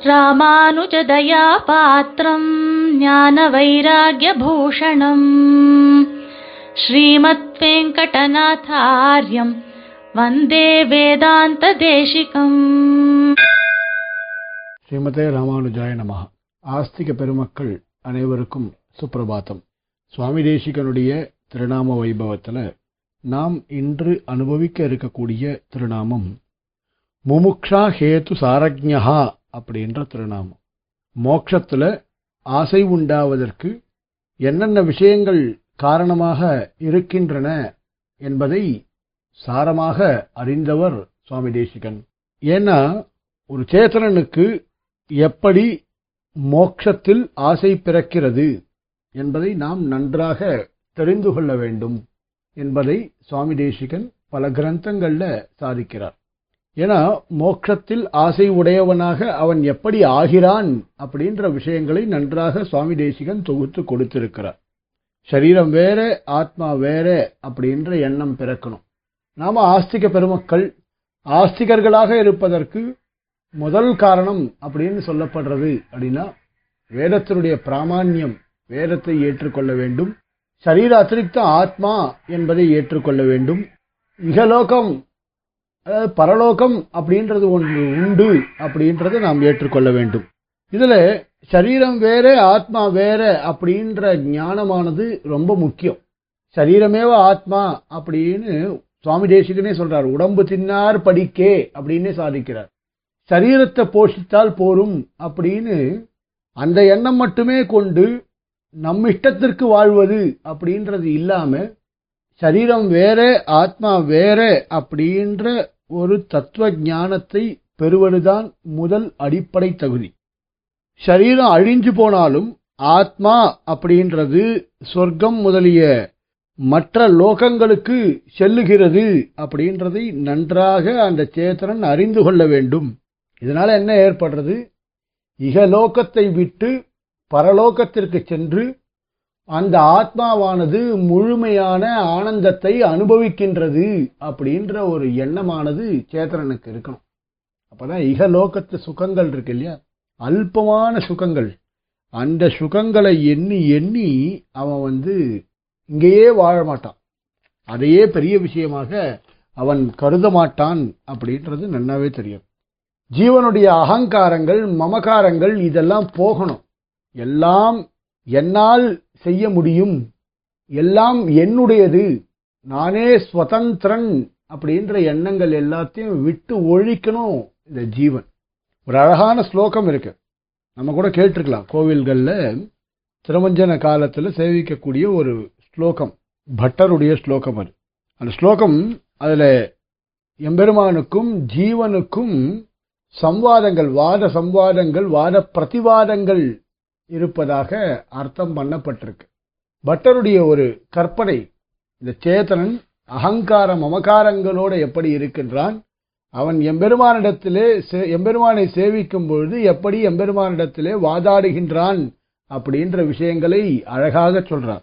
ராமானுஜதயா பாத்திரம் ஞான வைராகியபூஷணம் ஸ்ரீமத் வெங்கடநாதாரியம் வந்தே வேதாந்த தேசிகம் ஸ்ரீமதே ராமானுஜாய நமஹ ஆஸ்திக பெருமக்கள் அனைவருக்கும் சுப்பிரபாத்தம் சுவாமி தேசிகனுடைய திருநாம வைபவத்தில் நாம் இன்று அனுபவிக்க இருக்கக்கூடிய திருநாமம் முமுக்ஷா ஹேது சாரஜ்ஞா அப்படின்ற திருநாமம். மோக்ஷத்தில் ஆசை உண்டாவதற்கு என்னென்ன விஷயங்கள் காரணமாக இருக்கின்றன என்பதை சாரமாக அறிந்தவர் சுவாமி தேசிகன். ஏன்னா ஒரு சேத்தனனுக்கு எப்படி மோட்சத்தில் ஆசை பிறக்கிறது என்பதை நாம் நன்றாக தெரிந்து கொள்ள வேண்டும் என்பதை சுவாமி தேசிகன் பல கிரந்தங்களில் சாதிக்கிறார். ஏன்னா மோட்சத்தில் ஆசை உடையவனாக அவன் எப்படி ஆகிறான் அப்படின்ற விஷயங்களை நன்றாக சுவாமி தேசிகன் தொகுத்து கொடுத்திருக்கிறார். சரீரம் வேற ஆத்மா வேற அப்படின்ற எண்ணம் பிறக்கணும். நாம ஆஸ்திக பெருமக்கள் ஆஸ்திகர்களாக இருப்பதற்கு முதல் காரணம் அப்படின்னு சொல்லப்படுறது அப்படின்னா வேதத்தினுடைய பிராமான்யம் வேதத்தை ஏற்றுக்கொள்ள வேண்டும். சரீர அத்திரிக்த ஆத்மா என்பதை ஏற்றுக்கொள்ள வேண்டும். இகலோகம் அதாவது பரலோகம் அப்படின்றது ஒன்று உண்டு அப்படின்றத நாம் ஏற்றுக்கொள்ள வேண்டும். இதில் சரீரம் வேற ஆத்மா வேற அப்படின்ற ஞானமானது ரொம்ப முக்கியம். சரீரமேவ ஆத்மா அப்படின்னு சுவாமி தேசிகனே சொல்றார் உடம்பு தின்னார் படிக்கே அப்படின்னே சாதிக்கிறார். சரீரத்தை போஷித்தால் போரும் அப்படின்னு அந்த எண்ணம் மட்டுமே கொண்டு நம் இஷ்டத்திற்கு வாழ்வது அப்படின்றது இல்லாமல் சரீரம் வேற ஆத்மா வேற அப்படின்ற ஒரு தத்துவ ஞானத்தை பெறுவதுதான் முதல் அடிப்படை தகுதி. சரீரம் அழிஞ்சு போனாலும் ஆத்மா அப்படின்றது சொர்க்கம் முதலிய மற்ற லோகங்களுக்கு செல்லுகிறது அப்படின்றதை நன்றாக அந்த சேத்தனன் அறிந்து கொள்ள வேண்டும். இதனால் என்ன ஏற்படுறது? இகலோகத்தை விட்டு பரலோகத்திற்கு சென்று அந்த ஆத்மாவானது முழுமையான ஆனந்தத்தை அனுபவிக்கின்றது அப்படின்ற ஒரு எண்ணமானது சேத்திரனுக்கு இருக்கணும். அப்பதான் இகலோகத்து சுகங்கள் இருக்கு இல்லையா? அல்பமான சுகங்கள். அந்த சுகங்களை எண்ணி எண்ணி அவன் வந்து இங்கேயே வாழ மாட்டான். அதையே பெரிய விஷயமாக அவன் கருத மாட்டான் அப்படின்றது நன்னாவே தெரியும். ஜீவனுடைய அகங்காரங்கள் மமகாரங்கள் இதெல்லாம் போகணும். எல்லாம் என்னால் செய்ய முடியும். எல்லாம் என்னுடையது. நானே ஸ்வதந்திரன் அப்படின்ற எண்ணங்கள் எல்லாத்தையும் விட்டு ஒழிக்கணும் இந்த ஜீவன். ஒரு அழகான ஸ்லோகம் இருக்கு. நம்ம கூட கேட்டிருக்கலாம். கோவில்களில் திருமஞ்சன காலத்தில் சேவிக்கக்கூடிய ஒரு ஸ்லோகம். பட்டருடைய ஸ்லோகம் அது. அந்த ஸ்லோகம் அதில் எம்பெருமானுக்கும் ஜீவனுக்கும் சம்வாதங்கள் வாத சம்வாதங்கள் வாத பிரதிவாதங்கள் இருப்பதாக அர்த்தம் பண்ணப்பட்டிருக்கு. பட்டருடைய ஒரு கற்பனை இந்த சேத்தனன் அகங்கார மமகாரங்களோடு எப்படி இருக்கின்றான்? அவன் எம்பெருமானிடத்திலே எம்பெருமானை சேவிக்கும் பொழுது எப்படி எம்பெருமானிடத்திலே வாதாடுகின்றான்? அப்படின்ற விஷயங்களை அழகாக சொல்றான்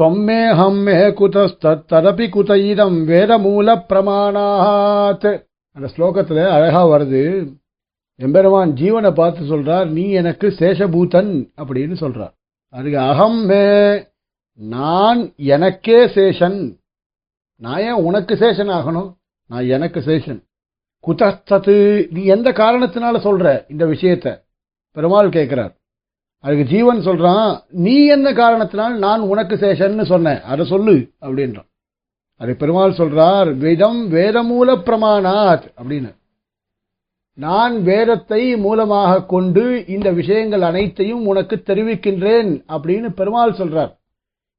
தொம்மே ஹம்மே குதஸ்தரபி குதயிதம் வேத மூல பிரமாணாத். அந்த ஸ்லோகத்தில் அழகா வருது. எம்பெருமான் ஜீவனை பார்த்து சொல்றார் நீ எனக்கு சேஷபூதன் அப்படின்னு சொல்றார். அதுக்கு அகம் மே நான் எனக்கே சேஷன். நான் ஏன் உனக்கு சேஷன் ஆகணும்? நான் எனக்கு சேஷன். குதஸ்தத்து நீ எந்த காரணத்தினால சொல்ற இந்த விஷயத்த? பெருமாள் கேட்கிறார் அதுக்கு ஜீவன் சொல்றான் நீ என்ன காரணத்தினால் நான் உனக்கு சேஷன்னு சொன்னேன். அதை சொல்லு அப்படின்றான். அது பெருமாள் சொல்றார் வேதம் வேதமூல பிரமாணாத் அப்படின்னு. நான் வேதத்தை மூலமாக கொண்டு இந்த விஷயங்கள் அனைத்தையும் உனக்கு தெரிவிக்கின்றேன் அப்படின்னு பெருமாள் சொல்றார்.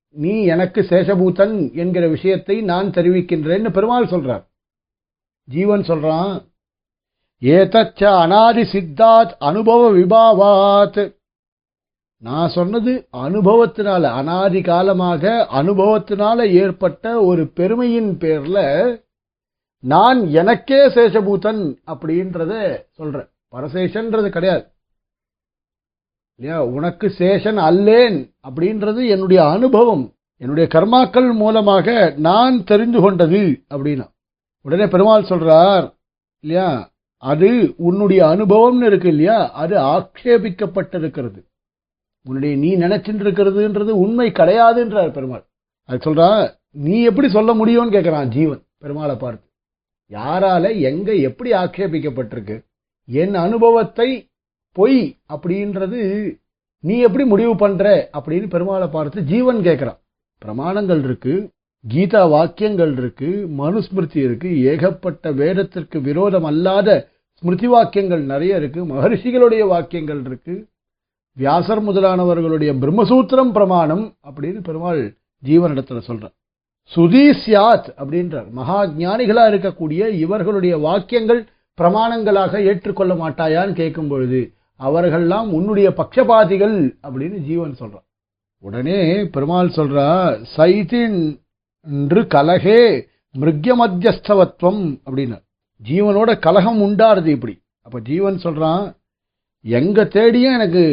நீ எனக்கு சேஷபூதன் என்கிற விஷயத்தை நான் தெரிவிக்கின்றேன்னு பெருமாள் சொல்றார். ஜீவன் சொல்றான் ஏதச்ச அனாதி சித்தாத் அனுபவ விபாவாத். நான் சொன்னது அனுபவத்தினால அனாதி காலமாக அனுபவத்தினால ஏற்பட்ட ஒரு பெருமையின் பேர்ல நான் எனக்கே சேஷபூதன் அப்படின்றத சொல்றேன். பரசேஷன்றது கிடையாது. இல்லையா? உனக்கு சேஷன் அல்லேன் அப்படின்றது என்னுடைய அனுபவம். என்னுடைய கர்மாக்கள் மூலமாக நான் தெரிந்து கொண்டது அப்படின்னா. உடனே பெருமாள் சொல்றார் இல்லையா? அது உன்னுடைய அனுபவம்னு இருக்கு இல்லையா? அது ஆக்ஷேபிக்கப்பட்டிருக்கிறது. உன்னுடைய நீ நினைச்சிட்டு இருக்கிறதுன்றது உண்மை கிடையாதுன்றார் பெருமாள். அது சொல்றா நீ எப்படி சொல்ல முடியும்னு கேட்கிறான் ஜீவன் பெருமாளை பார்த்து. யாரால எங்க எப்படி ஆக்ஷேபிக்கப்பட்டிருக்கு? என் அனுபவத்தை பொய் அப்படின்றது நீ எப்படி முடிவு பண்ற அப்படின்னு பெருமாளை பார்த்து ஜீவன் கேட்கிறான். பிரமாணங்கள் இருக்கு கீதா வாக்கியங்கள் இருக்கு மனுஸ்மிருதி இருக்கு ஏகப்பட்ட வேதத்திற்கு விரோதம் அல்லாத ஸ்மிருதி வாக்கியங்கள் நிறைய இருக்கு மகரிஷிகளுடைய வாக்கியங்கள் இருக்கு வியாசர் முதலானவர்களுடைய பிரம்மசூத்திரம் பிரமாணம் அப்படின்னு பெருமாள் ஜீவனிடத்துல சொல்றான் சுதி அப்படின்றார். மகா ஞானிகளா இருக்கக்கூடிய இவர்களுடைய வாக்கியங்கள் பிரமாணங்களாக ஏற்றுக்கொள்ள மாட்டாயான்னு கேட்கும் பொழுது அவர்கள்லாம் உன்னுடைய பட்சபாதிகள் அப்படின்னு ஜீவன் சொல்றான். உடனே பெருமாள் சொல்றா சைதின் என்று கலகே மிருக்ய மத்தியஸ்தவத்துவம் ஜீவனோட கலகம் உண்டாருது இப்படி. அப்ப ஜீவன் சொல்றான் எங்க தேடியும் எனக்கு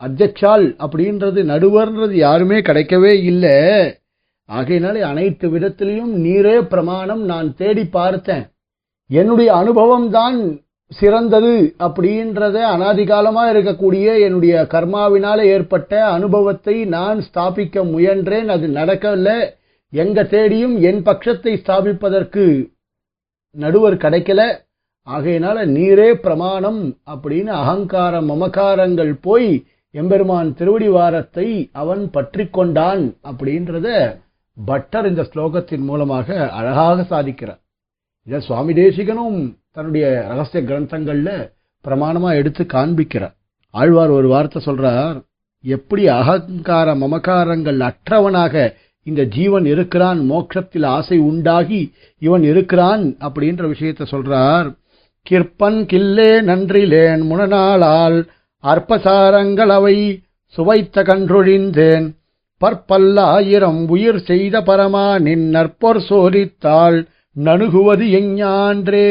அத்தியட்சால் அப்படின்றது நடுவர்ன்றது யாருமே கிடைக்கவே இல்லை. ஆகையினாலே அனைத்து விதத்திலையும் நீரே பிரமாணம் நான் தேடி பார்த்தேன். என்னுடைய அனுபவம் தான் சிறந்தது அப்படின்றத அனாதிகாலமாக இருக்கக்கூடிய என்னுடைய கர்மாவினால ஏற்பட்ட அனுபவத்தை நான் ஸ்தாபிக்க முயன்றேன். அது நடக்கவில்லை எங்க தேடியும் என் பட்சத்தை ஸ்தாபிப்பதற்கு நடுவர் கிடைக்கல. ஆகையினால நீரே பிரமாணம் அப்படின்னு அகங்கார மமகாரங்கள் போய் எம்பெருமான் திருவடிவாரத்தை அவன் பற்றி கொண்டான் அப்படின்றத பட்டர் இந்த ஸ்லோகத்தின் மூலமாக அழகாக சாதிக்கிறார். இதை சுவாமி தேசிகனும் தன்னுடைய ரகசிய கிரந்தங்கள்ல பிரமாணமா எடுத்து காண்பிக்கிறார். ஆழ்வார் ஒரு வார்த்தை சொல்றார் எப்படி அகங்கார மமகாரங்கள் அற்றவனாக இந்த ஜீவன் இருக்கிறான் மோட்சத்தில் ஆசை உண்டாகி இவன் இருக்கிறான் அப்படின்ற விஷயத்தை சொல்றார். கிற்பன் கில்லே நன்றிலேன் முனநாளால் அற்பசாரங்கள் அவை சுவைத்த கன்றொழிந்தேன். பற்பல்லாயிரம் உயிர் செய்த பரமா நின் நற்பொற் சோதித்தாள் நணுகுவது எஞ்ஞான்றே.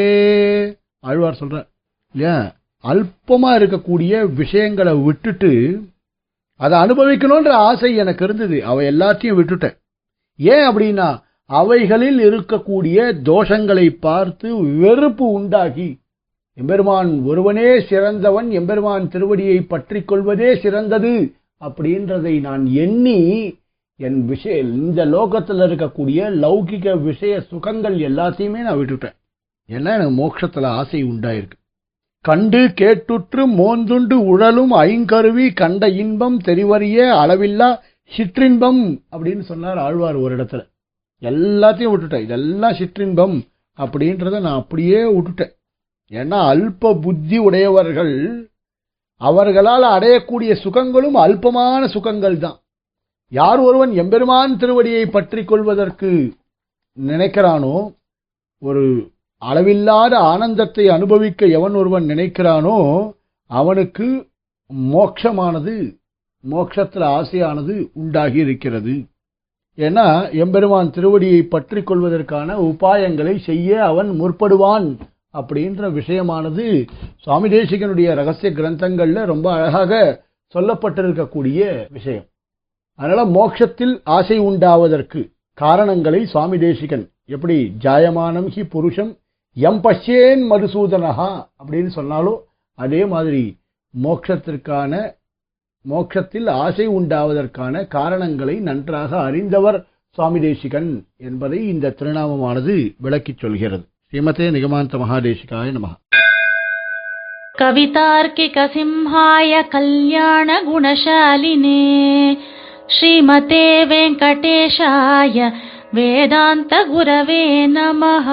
ஆழ்வார் சொல்ற இல்லையா? அல்பமா இருக்கக்கூடிய விஷயங்களை விட்டுட்டு அதை அனுபவிக்கணுன்ற ஆசை எனக்கு இருந்தது. அவை எல்லாத்தையும் விட்டுட்டேன். ஏன் அப்படின்னா அவைகளில் இருக்கக்கூடிய தோஷங்களை பார்த்து வெறுப்பு உண்டாகி எம்பெருமான் ஒருவனே சிறந்தவன் எம்பெருமான் திருவடியை பற்றி கொள்வதே சிறந்தது. அப்படின்றதை நான் எண்ணி என் விஷய இந்த லோகத்தில் இருக்கக்கூடிய லௌகிக விஷய சுகங்கள் எல்லாத்தையுமே நான் விட்டுட்டேன். ஏன்னா எனக்கு மோட்சத்தில் ஆசை உண்டாயிருக்கு. கண்டு கேட்டுற்று மோந்துண்டு உழலும் ஐங்கருவி கண்ட இன்பம் தெரிவறிய அளவில்லா சிற்றின்பம் அப்படின்னு சொன்னார் ஆழ்வார் ஒரு இடத்துல. எல்லாத்தையும் விட்டுட்டேன். இதெல்லாம் சிற்றின்பம் அப்படின்றத நான் அப்படியே விட்டுட்டேன். ஏன்னா அல்ப புத்தி உடையவர்கள் அவர்களால் அடையக்கூடிய சுகங்களும் அல்பமான சுகங்கள் தான் யார் ஒருவன் எம்பெருமான் திருவடியை பற்றி கொள்வதற்கு நினைக்கிறானோ ஒரு அளவில்லாத ஆனந்தத்தை அனுபவிக்க எவன் ஒருவன் நினைக்கிறானோ அவனுக்கு மோட்சமானது மோட்சத்தில் ஆசையானது உண்டாகி இருக்கிறது. ஏன்னா எம்பெருமான் திருவடியை பற்றி கொள்வதற்கான உபாயங்களை செய்ய அவன் முற்படுவான். அப்படின்ற விஷயமானது சுவாமி தேசிகனுடைய ரகசிய கிரந்தங்கள்ல ரொம்ப அழகாக சொல்லப்பட்டிருக்கக்கூடிய விஷயம். அதனால மோட்சத்தில் ஆசை உண்டாவதற்கு காரணங்களை சுவாமி தேசிகன் எப்படி ஜாயமானம் ஹி புருஷம் எம் பஷ்யேன் மதுசூதனஹா அப்படின்னு சொன்னாலும் அதே மாதிரி மோட்சத்திற்கான மோட்சத்தில் ஆசை உண்டாவதற்கான காரணங்களை நன்றாக அறிந்தவர் சுவாமி தேசிகன் என்பதை இந்த திருநாமமானது விளக்கிச் சொல்கிறது. ශ්‍රීමතේ නිගමාන්ත මහාදේශිකාය නමः. कवितार्किकसिंहाय कल्याणगुणशालिने श्रीमते वेङ्कटेशाय वेदान्तगुरवे नमः